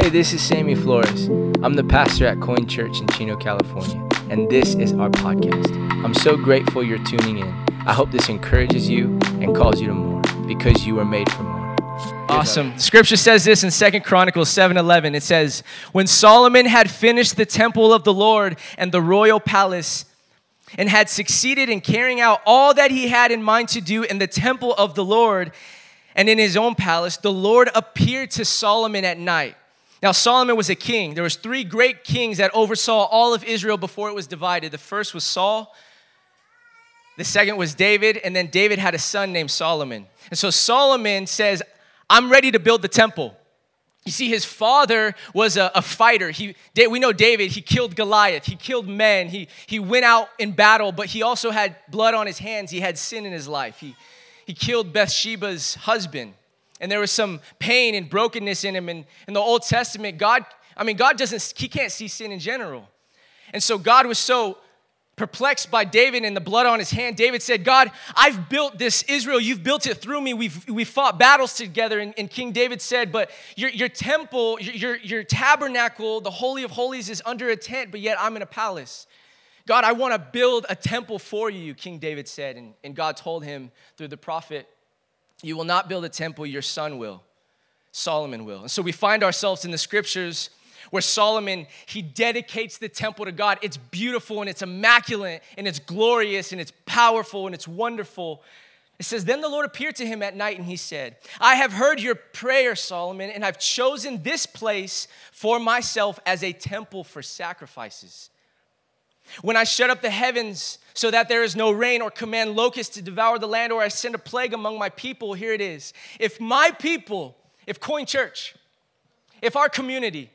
Hey, this is Sammy Flores. I'm the pastor at Coin Church in Chino, California, and this is our podcast. I'm so grateful you're tuning in. I hope this encourages you and calls you to more because you were made for more. Awesome. Scripture says this in Second Chronicles 7:11. It says, "When Solomon had finished the temple of the Lord and the royal palace and had succeeded in carrying out all that he had in mind to do in the temple of the Lord and in his own palace, the Lord appeared to Solomon at night." Now Solomon was a king. There was three great kings that oversaw all of Israel before it was divided. The first was Saul, the second was David, and then David had a son named Solomon. And so Solomon says, I'm ready to build the temple. You see, his father was a, a, fighter. He, we know David, he killed Goliath, he killed men, he, he went out in battle, but he also had blood on his hands. He had sin in his life. He, he killed Bathsheba's husband, and there was some pain and brokenness in him. And in the Old Testament, God, I mean, God doesn't, he can't see sin in general. And so God was so perplexed by David and the blood on his hand, David said, God, I've built this Israel. You've built it through me. We've, we've fought battles together. And, and King David said, But your, your temple, your, your tabernacle, the Holy of Holies is under a tent, but yet I'm in a palace. God, I want to build a temple for you, King David said. And, and God told him through the prophet, You will not build a temple, your son will. Solomon will. And so we find ourselves in the scriptures where Solomon, he dedicates the temple to God. It's beautiful and it's immaculate and it's glorious and it's powerful and it's wonderful. It says, Then the Lord appeared to him at night and he said, I have heard your prayer, Solomon, and I've chosen this place for myself as a temple for sacrifices. When I shut up the heavens so that there is no rain or command locusts to devour the land or I send a plague among my people, here it is. If my people, if Coin Church, if our community,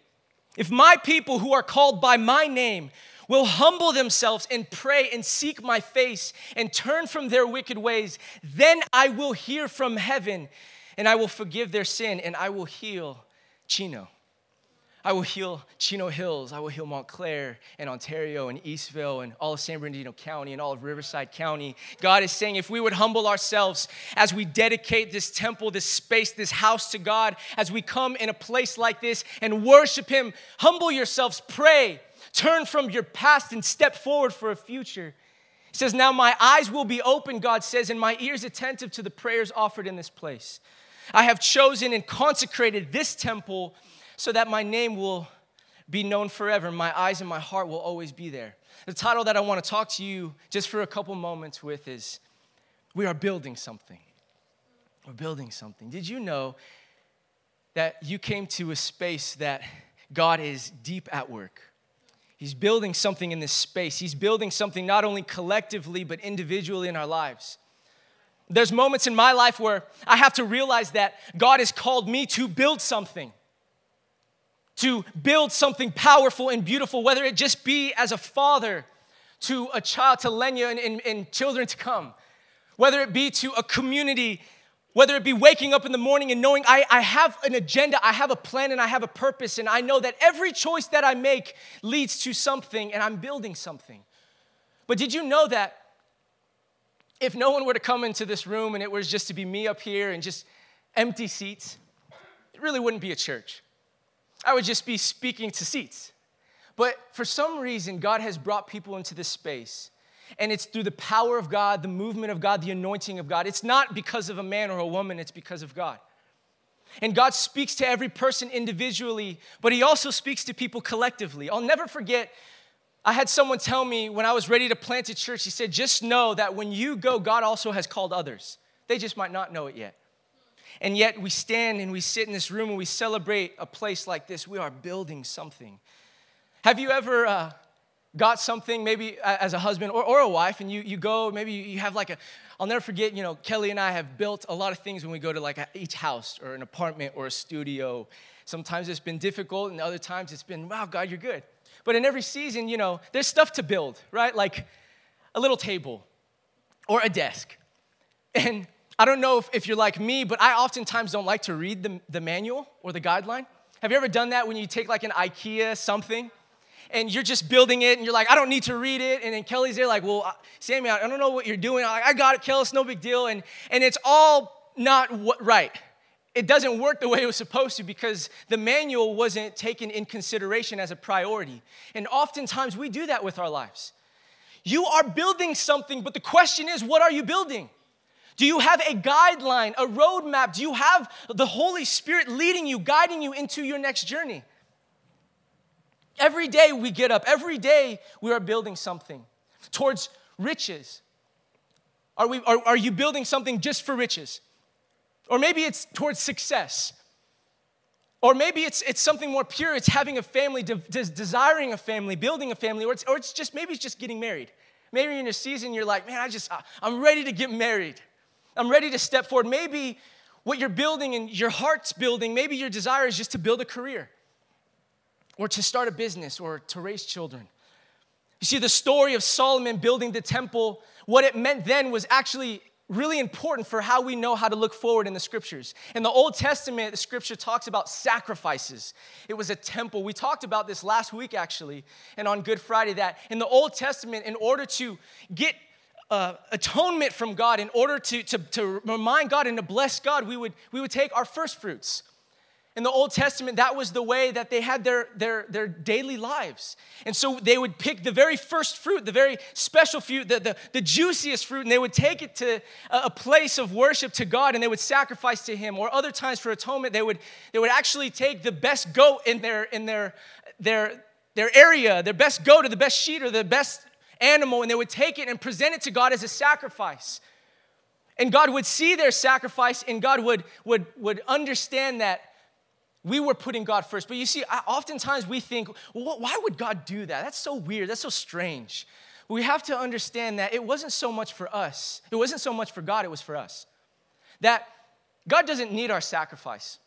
if my people who are called by my name will humble themselves and pray and seek my face and turn from their wicked ways, then I will hear from heaven and I will forgive their sin and I will heal Chino. I will heal Chino Hills. I will heal Montclair and Ontario and Eastvale and all of San Bernardino County and all of Riverside County. God is saying if we would humble ourselves as we dedicate this temple, this space, this house to God, as we come in a place like this and worship Him, humble yourselves, pray, turn from your past and step forward for a future. He says, Now my eyes will be open, God says, and my ears attentive to the prayers offered in this place. I have chosen and consecrated this temple so that my name will be known forever. My eyes and my heart will always be there. The title that I want to talk to you just for a couple moments with is We Are Building Something. We're building something. Did you know that you came to a space that God is deep at work? He's building something in this space. He's building something not only collectively, but individually in our lives. There's moments in my life where I have to realize that God has called me to build something to build something powerful and beautiful, whether it just be as a father to a child, to Lenya and, and, and, children to come, whether it be to a community, whether it be waking up in the morning and knowing I, I have an agenda, I have a plan, and I have a purpose, and I know that every choice that I make leads to something, and I'm building something. But did you know that if no one were to come into this room and it was just to be me up here and just empty seats, it really wouldn't be a church. I would just be speaking to seats. But for some reason, God has brought people into this space. And it's through the power of God, the movement of God, the anointing of God. It's not because of a man or a woman, it's because of God. And God speaks to every person individually, but He also speaks to people collectively. I'll never forget, I had someone tell me when I was ready to plant a church, he said, Just know that when you go, God also has called others. They just might not know it yet. And yet we stand and we sit in this room and we celebrate a place like this. We are building something. Have you ever uh, got something, maybe as a husband or, or a wife, and you, you go, maybe you have like a, I'll never forget, you know, Kelly and I have built a lot of things when we go to like a, each house or an apartment or a studio. Sometimes it's been difficult, and other times it's been, wow, God, you're good. But in every season, you know, there's stuff to build, right? Like a little table or a desk. And I don't know if, if you're like me, but I oftentimes don't like to read the, the manual or the guideline. Have you ever done that when you take like an IKEA something and you're just building it and you're like, I don't need to read it. And then Kelly's there like, well, uh, Sammy, I don't know what you're doing. I'm like, I got it, Kelly, it's no big deal. And, and it's all not right. it doesn't work the way it was supposed to because the manual wasn't taken in consideration as a priority. And oftentimes we do that with our lives. You are building something, but the question is, what are you building? Do you have a guideline, a roadmap? Do you have the Holy Spirit leading you, guiding you into your next journey? Every day we get up, every day we are building something towards riches. Are, we, are, are you building something just for riches? Or maybe it's towards success. Or maybe it's, it's something more pure. It's having a family, de- de- desiring a family, building a family, or it's, or it's just maybe it's just getting married. Maybe in a season you're like, man, I just, I'm ready to get married. I'm ready to step forward. Maybe what you're building and your heart's building, maybe your desire is just to build a career or to start a business or to raise children. You see, the story of Solomon building the temple, what it meant then was actually really important for how we know how to look forward in the scriptures. In the Old Testament, the scripture talks about sacrifices. It was a temple. We talked about this last week, actually, and on Good Friday, that in the Old Testament, in order to get uh, atonement from God, in order to, to, to remind God and to bless God, we would, we would take our first fruits. In the Old Testament, that was the way that they had their, their, their daily lives. And so they would pick the very first fruit, the very special fruit, the, the, the juiciest fruit, and they would take it to a place of worship to God and they would sacrifice to Him. Or other times for atonement, they would, they would actually take the best goat in their, in their, their, their area, their best goat or the best sheep or the best animal, and they would take it and present it to God as a sacrifice. And God would see their sacrifice and God would, would, would understand that we were putting God first. But you see, oftentimes we think, well, why would God do that? That's so weird. That's so strange. We have to understand that it wasn't so much for us, it wasn't so much for God, it was for us. That God doesn't need our sacrifice.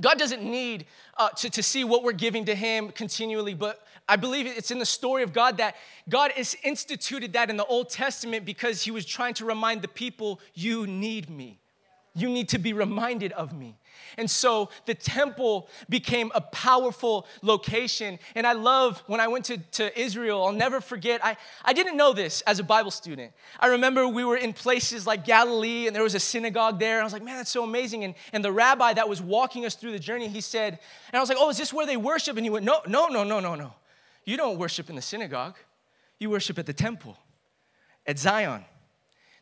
God doesn't need uh, to, to see what we're giving to Him continually, but I believe it's in the story of God that God instituted that in the Old Testament because He was trying to remind the people, you need me. You need to be reminded of me. And so the temple became a powerful location. And I love when I went to, to Israel, I'll never forget, I, I didn't know this as a Bible student. I remember we were in places like Galilee and there was a synagogue there. And I was like, man, that's so amazing. And, and the rabbi that was walking us through the journey, he said, and I was like, oh, is this where they worship? And he went, no, no, no, no, no, no. You don't worship in the synagogue, you worship at the temple, at Zion.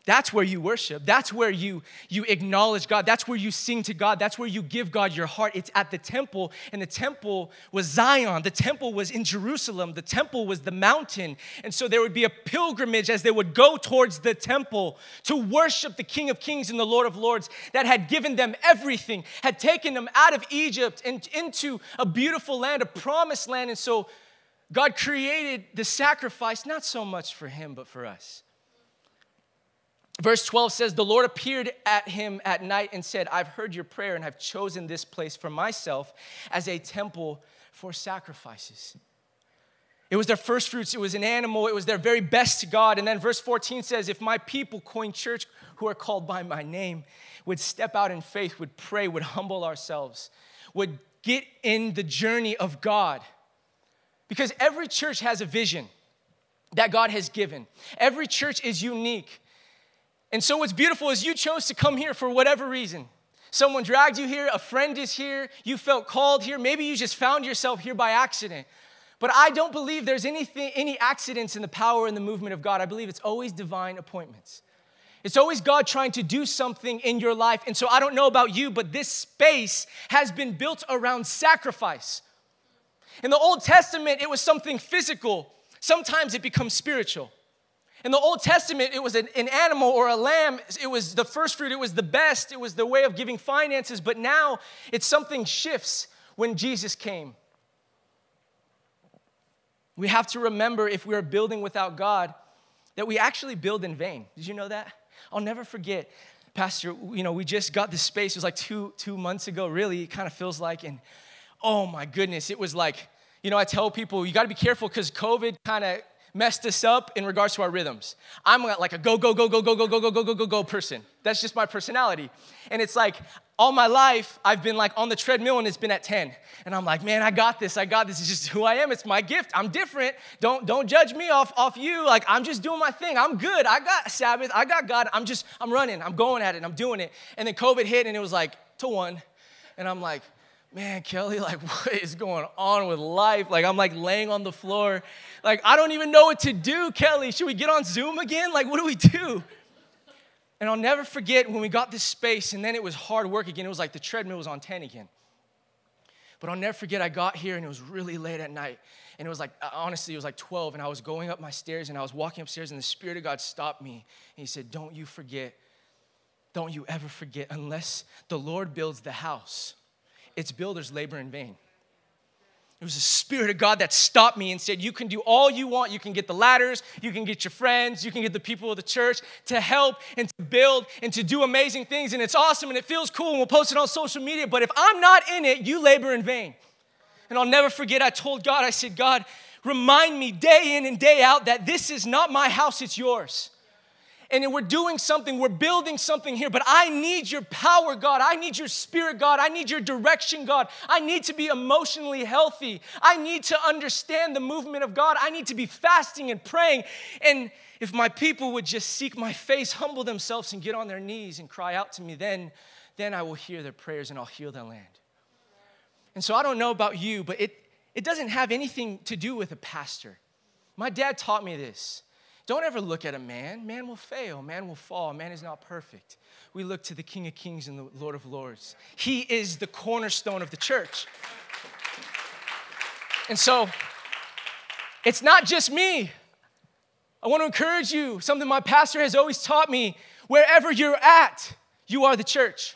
That's where you worship. That's where you, you acknowledge God. That's where you sing to God. That's where you give God your heart. It's at the temple, and the temple was Zion. The temple was in Jerusalem. The temple was the mountain. And so there would be a pilgrimage as they would go towards the temple to worship the King of Kings and the Lord of Lords that had given them everything, had taken them out of Egypt and into a beautiful land, a promised land. And so God created the sacrifice not so much for him, but for us. Verse 12 says, The Lord appeared at him at night and said, I've heard your prayer and I've chosen this place for myself as a temple for sacrifices. It was their first fruits, it was an animal, it was their very best to God. And then verse 14 says, If my people, Coin Church, who are called by my name, would step out in faith, would pray, would humble ourselves, would get in the journey of God. Because every church has a vision that God has given, every church is unique. And so, what's beautiful is you chose to come here for whatever reason. Someone dragged you here, a friend is here, you felt called here, maybe you just found yourself here by accident. But I don't believe there's anything, any accidents in the power and the movement of God. I believe it's always divine appointments. It's always God trying to do something in your life. And so I don't know about you, but this space has been built around sacrifice. In the Old Testament, it was something physical. Sometimes it becomes spiritual. In the Old Testament, it was an, an, animal or a lamb. It was the first fruit. It was the best. It was the way of giving finances. But now it's something shifts when Jesus came. We have to remember if we are building without God, that we actually build in vain. Did you know that? I'll never forget, Pastor, you know, we just got this space. It was like two, two months ago, really, it kind of feels like. And oh my goodness, it was like, you know, I tell people, you got to be careful because COVID kind of messed us up in regards to our rhythms. I'm like a go, go, go, go, go, go, go, go, go, go, go, go person. That's just my personality. And it's like all my life, I've been like on the treadmill and it's been at 10. And I'm like, man, I got this. I got this. It's just who I am. It's my gift. I'm different. Don't, don't judge me off, off you. Like, I'm just doing my thing. I'm good. I got Sabbath. I got God. I'm just, I'm running. I'm going at it. I'm doing it. And then COVID hit and it was like, to one, And I'm like, man, Kelly, like, what is going on with life? Like, I'm like laying on the floor. Like, I don't even know what to do, Kelly. Should we get on Zoom again? Like, what do we do? And I'll never forget when we got this space, and then it was hard work again. It was like the treadmill was on 10 again. But I'll never forget, I got here and it was really late at night. And it was like, uh, honestly, it was like 12, and I was going up my stairs and I was walking upstairs, and the Spirit of God stopped me. And He said, Don't you forget, don't you ever forget, unless the Lord builds the house, its builders labor in vain. It was the Spirit of God that stopped me and said, You can do all you want. You can get the ladders, you can get your friends, you can get the people of the church to help and to build and to do amazing things. And it's awesome and it feels cool and we'll post it on social media. But if I'm not in it, you labor in vain. And I'll never forget, I told God, I said, God, remind me day in and day out that this is not my house, it's yours and we're doing something, we're building something here, but I need your power, God. I need your spirit, God. I need your direction, God. I need to be emotionally healthy. I need to understand the movement of God. I need to be fasting and praying. And if my people would just seek my face, humble themselves, and get on their knees and cry out to me, then, then I will hear their prayers and I'll heal their land. And so I don't know about you, but it, it doesn't have anything to do with a pastor. My dad taught me this. Don't ever look at a man. Man will fail, man will fall, man is not perfect. We look to the King of Kings and the Lord of Lords. He is the cornerstone of the church. And so, it's not just me. I want to encourage you, something my pastor has always taught me wherever you're at, you are the church.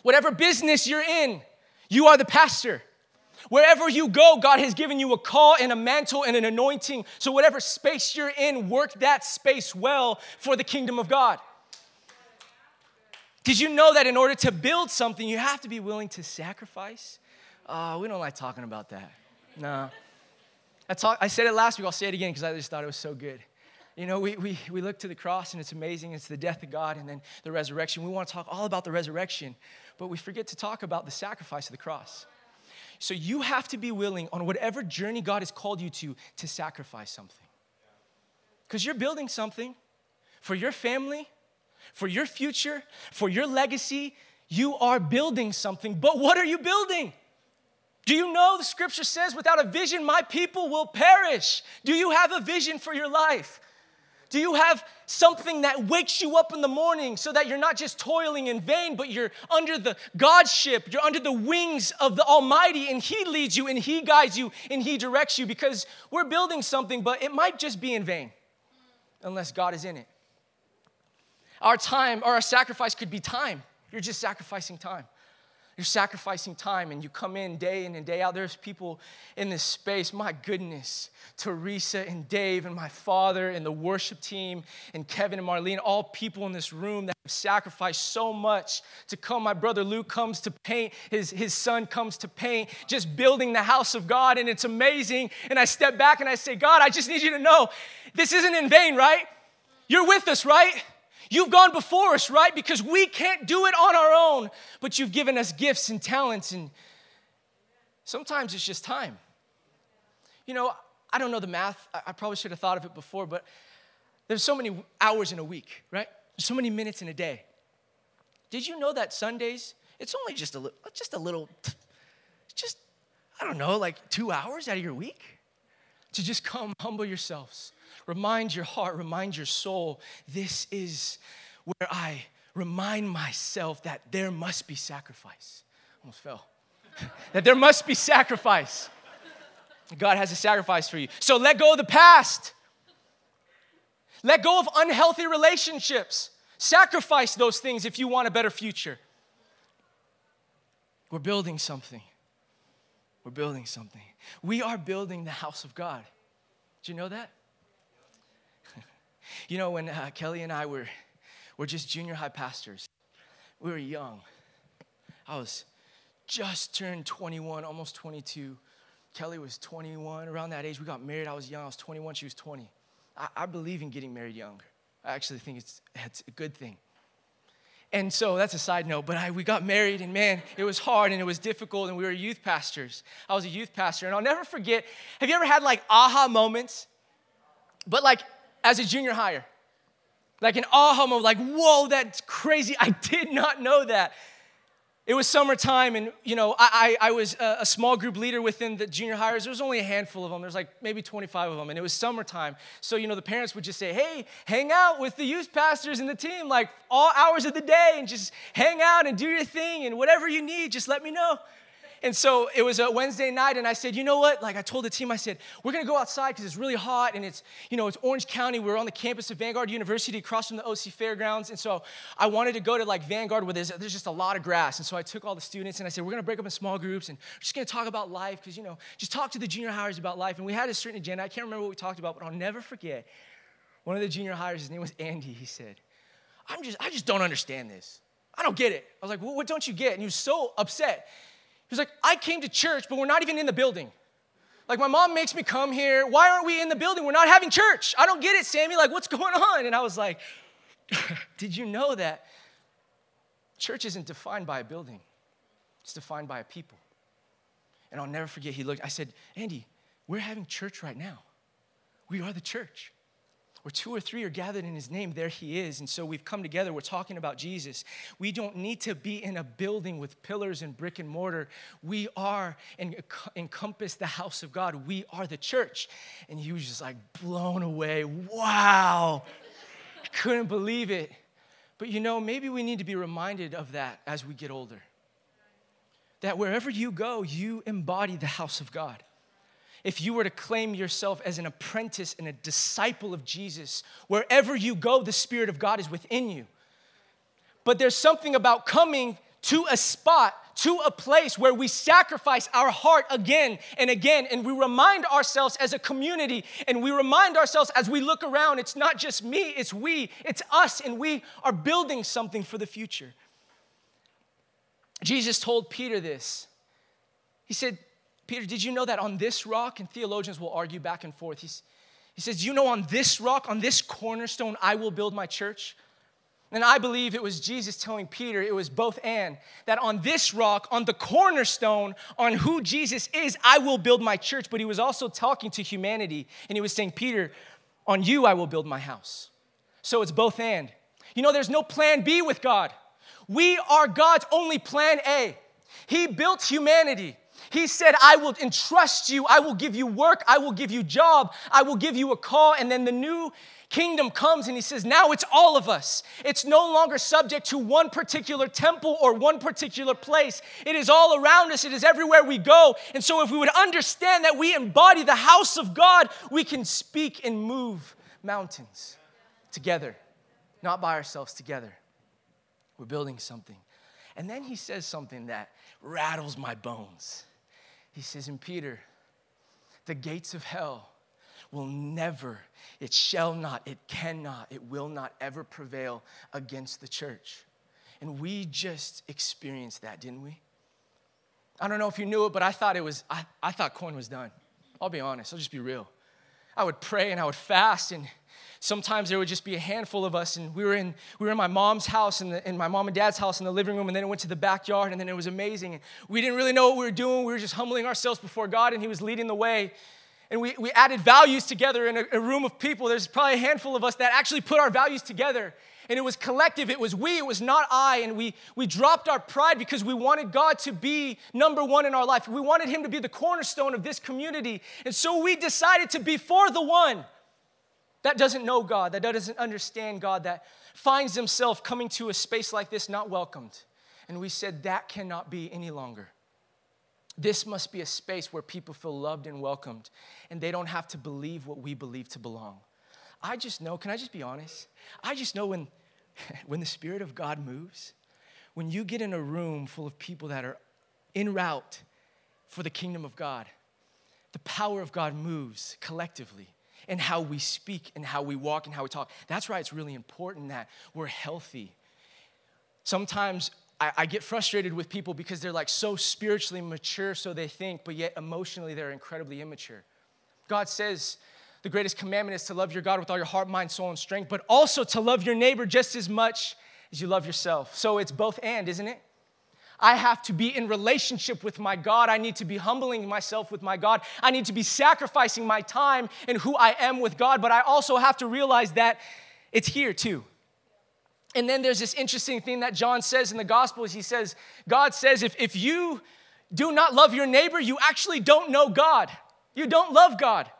Whatever business you're in, you are the pastor. Wherever you go, God has given you a call and a mantle and an anointing. So, whatever space you're in, work that space well for the kingdom of God. Did you know that in order to build something, you have to be willing to sacrifice? Oh, we don't like talking about that. No. I, talk, I said it last week, I'll say it again because I just thought it was so good. You know, we, we, we look to the cross and it's amazing. It's the death of God and then the resurrection. We want to talk all about the resurrection, but we forget to talk about the sacrifice of the cross. So you have to be willing on whatever journey God has called you to to sacrifice something. Because you're building something for your family, for your future, for your legacy. You are building something, but what are you building? Do you know the scripture says, without a vision, my people will perish? Do you have a vision for your life? Do you have something that wakes you up in the morning so that you're not just toiling in vain, but you're under the Godship, you're under the wings of the Almighty, and He leads you and He guides you and He directs you because we're building something, but it might just be in vain unless God is in it. Our time or our sacrifice could be time. You're just sacrificing time. You're sacrificing time and you come in day in and day out. There's people in this space, my goodness, Teresa and Dave and my father and the worship team and Kevin and Marlene, all people in this room that have sacrificed so much to come. My brother Luke comes to paint, his, his son comes to paint, just building the house of God, and it's amazing. And I step back and I say, God, I just need you to know this isn't in vain, right? You're with us, right? You've gone before us, right? Because we can't do it on our own, but you've given us gifts and talents, and sometimes it's just time. You know, I don't know the math. I probably should have thought of it before, but there's so many hours in a week, right? So many minutes in a day. Did you know that Sundays, it's only just a little, just a little, just, I don't know, like two hours out of your week to just come humble yourselves Remind your heart, remind your soul, this is where I remind myself that there must be sacrifice. Almost fell. that there must be sacrifice. God has a sacrifice for you. So let go of the past. Let go of unhealthy relationships. Sacrifice those things if you want a better future. We're building something. We're building something. We are building the house of God. Do you know that? You know, when uh, Kelly and I were, were just junior high pastors, we were young. I was just turned 21, almost 22. Kelly was 21, around that age. We got married. I was young. I was 21. She was 20. I, I believe in getting married young. I actually think it's, it's a good thing. And so that's a side note, but I, we got married, and man, it was hard and it was difficult, and we were youth pastors. I was a youth pastor, and I'll never forget. Have you ever had like aha moments? But like as a junior higher. Like an aha moment, like, whoa, that's crazy. I did not know that. it was summertime and you know I, I, I was a, a, small group leader within the junior highers there was only a handful of them there's like maybe 25 of them and it was summertime so you know the parents would just say hey hang out with the youth pastors and the team like all hours of the day and just hang out and do your thing and whatever you need just let me know and so it was a Wednesday night, and I said, you know what? Like I told the team, I said, we're gonna go outside because it's really hot, and it's, you know, it's Orange County. We're on the campus of Vanguard University across from the OC Fairgrounds. And so I wanted to go to like Vanguard where there's, there's just a lot of grass. And so I took all the students and I said, we're gonna break up in small groups and we're just gonna talk about life, because you know, just talk to the junior highers about life. And we had a certain agenda. I can't remember what we talked about, but I'll never forget. One of the junior highers, his name was Andy, he said, I'm just, I just don't understand this. I don't get it. I was like, well, what don't you get? And he was so upset. He's like, I came to church, but we're not even in the building. Like, my mom makes me come here. Why aren't we in the building? We're not having church. I don't get it, Sammy. Like, what's going on? And I was like, Did you know that church isn't defined by a building, it's defined by a people? And I'll never forget, he looked, I said, Andy, we're having church right now. We are the church where two or three are gathered in his name, there he is. And so we've come together, we're talking about Jesus. We don't need to be in a building with pillars and brick and mortar. We are and encompass the house of God. We are the church. And he was just like blown away. Wow. I couldn't believe it. But you know, maybe we need to be reminded of that as we get older. That wherever you go, you embody the house of God if you were to claim yourself as an apprentice and a disciple of Jesus, wherever you go, the Spirit of God is within you. But there's something about coming to a spot, to a place where we sacrifice our heart again and again, and we remind ourselves as a community, and we remind ourselves as we look around, it's not just me, it's we, it's us, and we are building something for the future. Jesus told Peter this. He said, Peter, did you know that on this rock, and theologians will argue back and forth, he's, he says, You know, on this rock, on this cornerstone, I will build my church. And I believe it was Jesus telling Peter, it was both and, that on this rock, on the cornerstone, on who Jesus is, I will build my church. But he was also talking to humanity, and he was saying, Peter, on you I will build my house. So it's both and. You know, there's no plan B with God. We are God's only plan A. He built humanity. He said, I will entrust you, I will give you work, I will give you job, I will give you a call. And then the new kingdom comes and he says, now it's all of us. It's no longer subject to one particular temple or one particular place. It is all around us, it is everywhere we go. And so, if we would understand that we embody the house of God, we can speak and move mountains together, not by ourselves, together. We're building something. And then he says something that rattles my bones. He says in Peter, the gates of hell will never, it shall not, it cannot, it will not ever prevail against the church. And we just experienced that, didn't we? I don't know if you knew it, but I thought it was, I, I thought coin was done. I'll be honest, I'll just be real. I would pray and I would fast and sometimes there would just be a handful of us and we were in we were in my mom's house and in my mom and dad's house in the living room and then it went to the backyard and then it was amazing and we didn't really know what we were doing we were just humbling ourselves before god and he was leading the way and we, we added values together in a, a room of people. There's probably a handful of us that actually put our values together and it was collective it was we it was not i and we we dropped our pride because we wanted god to be number one in our life we wanted him to be the cornerstone of this community and so we decided to be for the one that doesn't know God, that doesn't understand God, that finds himself coming to a space like this not welcomed. And we said that cannot be any longer. This must be a space where people feel loved and welcomed, and they don't have to believe what we believe to belong. I just know, can I just be honest? I just know when, when the Spirit of God moves, when you get in a room full of people that are en route for the kingdom of God, the power of God moves collectively and how we speak and how we walk and how we talk. That's why it's really important that we're healthy. Sometimes I, I, get frustrated with people because they're like so spiritually mature, so they think, but yet emotionally they're incredibly immature. God says the greatest commandment is to love your God with all your heart, mind, soul, and strength, but also to love your neighbor just as much as you love yourself. So it's both and, isn't it? I have to be in relationship with my God. I need to be humbling myself with my God. I need to be sacrificing my time and who I am with God. But I also have to realize that it's here too. And then there's this interesting thing that John says in the Gospels. He says, God says, if, if you do not love your neighbor, you actually don't know God. You don't love God.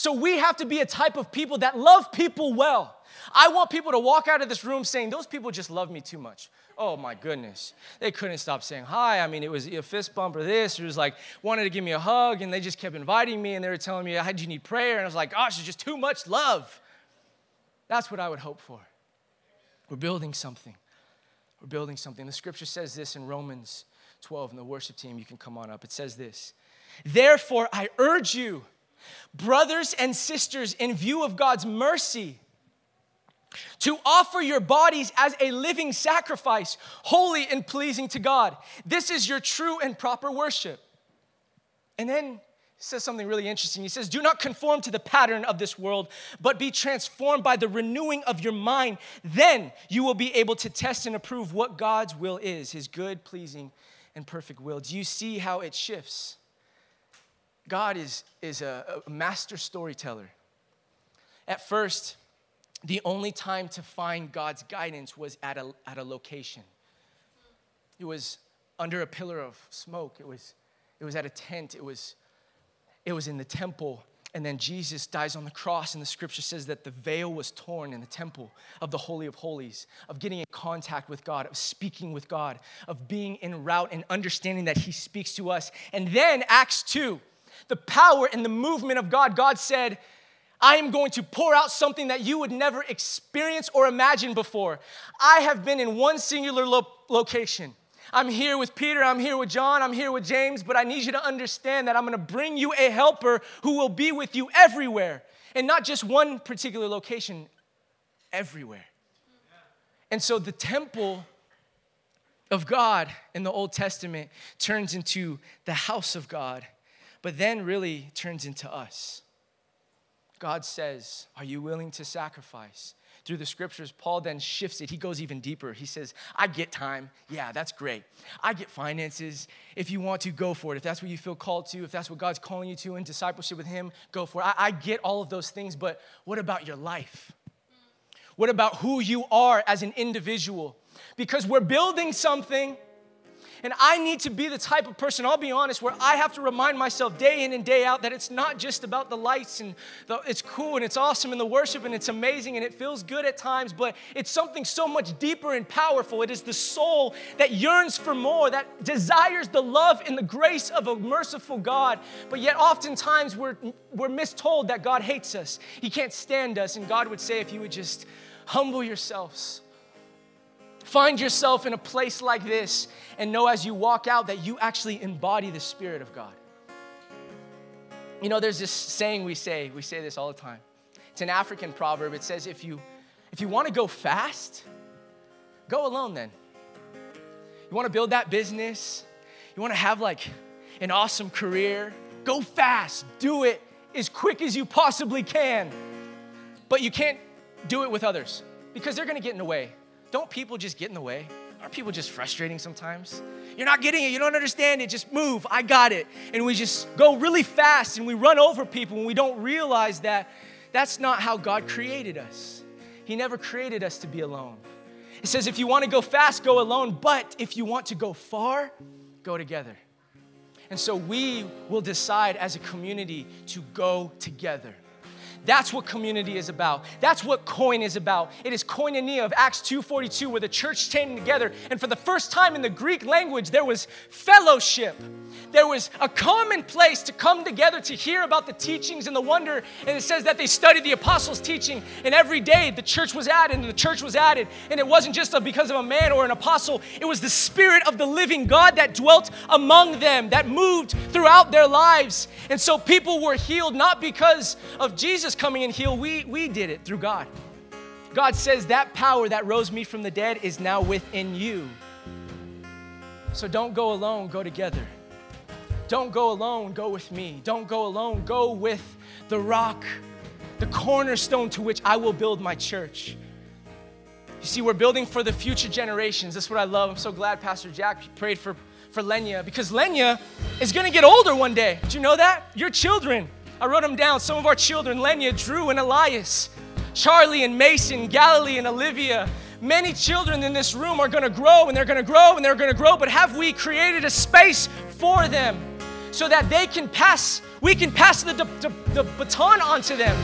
So we have to be a type of people that love people well. I want people to walk out of this room saying, Those people just love me too much. Oh my goodness. They couldn't stop saying hi. I mean, it was a fist bump or this. It was like, wanted to give me a hug, and they just kept inviting me, and they were telling me, How do you need prayer? And I was like, Gosh, it's just too much love. That's what I would hope for. We're building something. We're building something. The scripture says this in Romans 12, and the worship team, you can come on up. It says this Therefore, I urge you, brothers and sisters, in view of God's mercy, to offer your bodies as a living sacrifice, holy and pleasing to God. This is your true and proper worship. And then he says something really interesting. He says, Do not conform to the pattern of this world, but be transformed by the renewing of your mind. Then you will be able to test and approve what God's will is, his good, pleasing, and perfect will. Do you see how it shifts? God is, is a, a master storyteller. At first, the only time to find God's guidance was at a, at a location. It was under a pillar of smoke. It was, it was at a tent. It was, it was in the temple. And then Jesus dies on the cross, and the scripture says that the veil was torn in the temple of the Holy of Holies, of getting in contact with God, of speaking with God, of being in route and understanding that He speaks to us. And then, Acts 2, the power and the movement of God, God said, I am going to pour out something that you would never experience or imagine before. I have been in one singular lo- location. I'm here with Peter, I'm here with John, I'm here with James, but I need you to understand that I'm gonna bring you a helper who will be with you everywhere. And not just one particular location, everywhere. And so the temple of God in the Old Testament turns into the house of God, but then really turns into us. God says, Are you willing to sacrifice? Through the scriptures, Paul then shifts it. He goes even deeper. He says, I get time. Yeah, that's great. I get finances. If you want to, go for it. If that's what you feel called to, if that's what God's calling you to in discipleship with Him, go for it. I, I get all of those things, but what about your life? What about who you are as an individual? Because we're building something and I need to be the type of person, I'll be honest, where I have to remind myself day in and day out that it's not just about the lights and the, it's cool and it's awesome and the worship and it's amazing and it feels good at times, but it's something so much deeper and powerful. It is the soul that yearns for more, that desires the love and the grace of a merciful God. But yet, oftentimes, we're, we're mistold that God hates us. He can't stand us. And God would say, if you would just humble yourselves Find yourself in a place like this and know as you walk out that you actually embody the Spirit of God. You know, there's this saying we say, we say this all the time. It's an African proverb. It says, if you, if you want to go fast, go alone then. You want to build that business, you want to have like an awesome career, go fast, do it as quick as you possibly can. But you can't do it with others because they're going to get in the way. Don't people just get in the way? Aren't people just frustrating sometimes? You're not getting it. You don't understand it. Just move. I got it. And we just go really fast and we run over people and we don't realize that that's not how God created us. He never created us to be alone. It says if you want to go fast, go alone, but if you want to go far, go together. And so we will decide as a community to go together. That's what community is about. That's what coin is about. It is koinonia of Acts 2:42 where the church standing together and for the first time in the Greek language there was fellowship. There was a common place to come together to hear about the teachings and the wonder and it says that they studied the apostles' teaching and every day the church was added and the church was added and it wasn't just because of a man or an apostle, it was the spirit of the living God that dwelt among them that moved throughout their lives. And so people were healed not because of Jesus Jesus coming and heal, we, we did it through God. God says that power that rose me from the dead is now within you. So don't go alone, go together. Don't go alone, go with me. Don't go alone, go with the rock, the cornerstone to which I will build my church. You see, we're building for the future generations. That's what I love. I'm so glad Pastor Jack prayed for, for Lenya because Lenya is gonna get older one day. Did you know that? Your children I wrote them down. Some of our children, Lenya, Drew, and Elias, Charlie and Mason, Galilee and Olivia, Many children in this room are going to grow and they're going to grow and they're going to grow, but have we created a space for them so that they can pass, we can pass the, the, the baton onto them?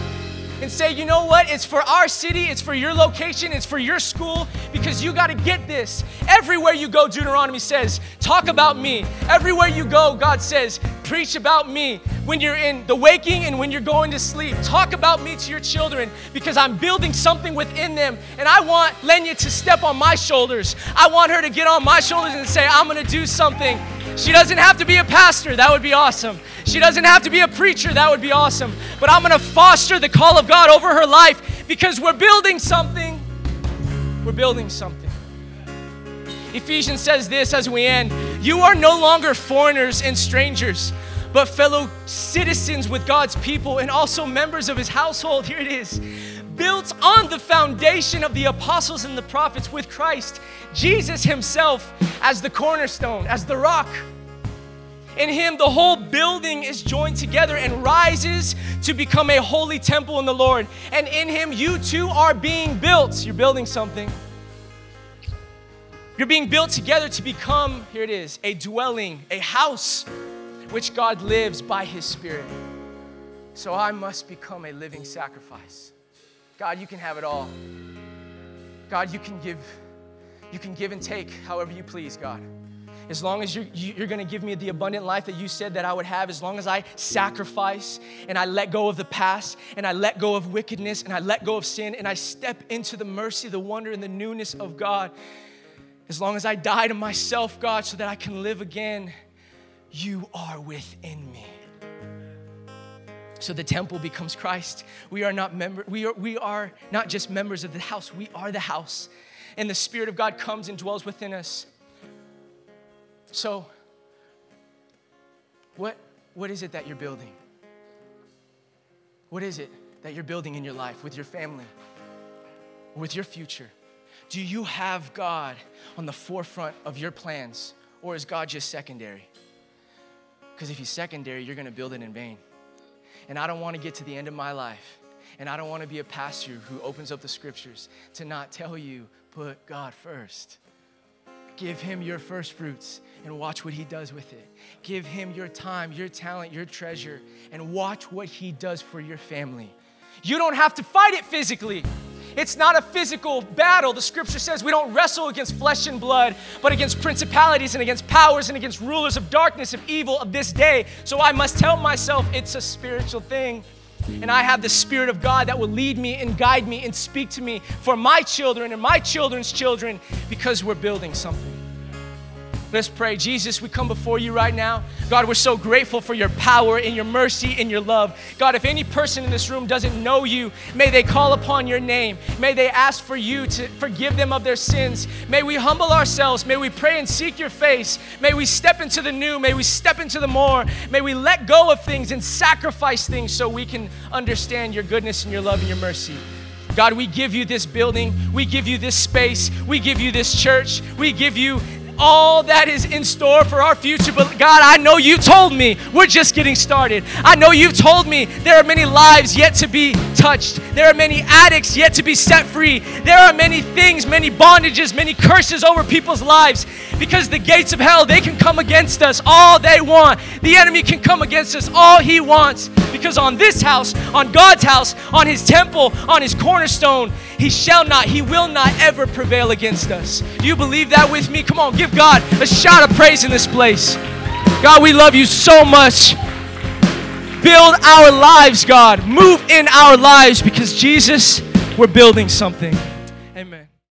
and say, you know what? It's for our city, it's for your location, it's for your school, because you got to get this. Everywhere you go, Deuteronomy says, talk about me. Everywhere you go, God says, preach about me. When you're in the waking and when you're going to sleep, talk about me to your children because I'm building something within them. And I want Lenya to step on my shoulders. I want her to get on my shoulders and say, I'm going to do something. She doesn't have to be a pastor, that would be awesome. She doesn't have to be a preacher, that would be awesome. But I'm gonna foster the call of God over her life because we're building something. We're building something. Ephesians says this as we end You are no longer foreigners and strangers, but fellow citizens with God's people and also members of his household. Here it is built on the foundation of the apostles and the prophets with Christ, Jesus himself as the cornerstone, as the rock. In him, the whole building is joined together and rises to become a holy temple in the Lord. And in him, you too are being built. You're building something. You're being built together to become, here it is, a dwelling, a house which God lives by his Spirit. So I must become a living sacrifice. God, you can have it all. God, you can give, you can give and take however you please, God. As long as you're, you're to give me the abundant life that you said that I would have, as long as I sacrifice and I let go of the past and I let go of wickedness and I let go of sin and I step into the mercy, the wonder, and the newness of God, as long as I die to myself, God, so that I can live again, you are within me. So the temple becomes Christ. We are not member, we are, we are not just members of the house, we are the house. And the Spirit of God comes and dwells within us. So, what, what is it that you're building? What is it that you're building in your life with your family, with your future? Do you have God on the forefront of your plans, or is God just secondary? Because if He's secondary, you're going to build it in vain. And I don't want to get to the end of my life, and I don't want to be a pastor who opens up the scriptures to not tell you, put God first. Give Him your first fruits and watch what He does with it. Give Him your time, your talent, your treasure, and watch what He does for your family. You don't have to fight it physically. It's not a physical battle. The scripture says we don't wrestle against flesh and blood, but against principalities and against powers and against rulers of darkness of evil of this day. So I must tell myself it's a spiritual thing. And I have the Spirit of God that will lead me and guide me and speak to me for my children and my children's children because we're building something. Let's pray. Jesus, we come before you right now. God, we're so grateful for your power and your mercy and your love. God, if any person in this room doesn't know you, may they call upon your name. May they ask for you to forgive them of their sins. May we humble ourselves. May we pray and seek your face. May we step into the new. May we step into the more. May we let go of things and sacrifice things so we can understand your goodness and your love and your mercy. God, we give you this building. We give you this space. We give you this church. We give you all that is in store for our future. But God, I know you told me we're just getting started. I know you've told me there are many lives yet to be touched. There are many addicts yet to be set free. There are many things, many bondages, many curses over people's lives because the gates of hell, they can come against us all they want. The enemy can come against us all he wants because on this house, on God's house, on his temple, on his cornerstone, he shall not, he will not ever prevail against us. Do you believe that with me? Come on, give God a shout of praise in this place. God, we love you so much. Build our lives, God. Move in our lives because Jesus, we're building something. Amen.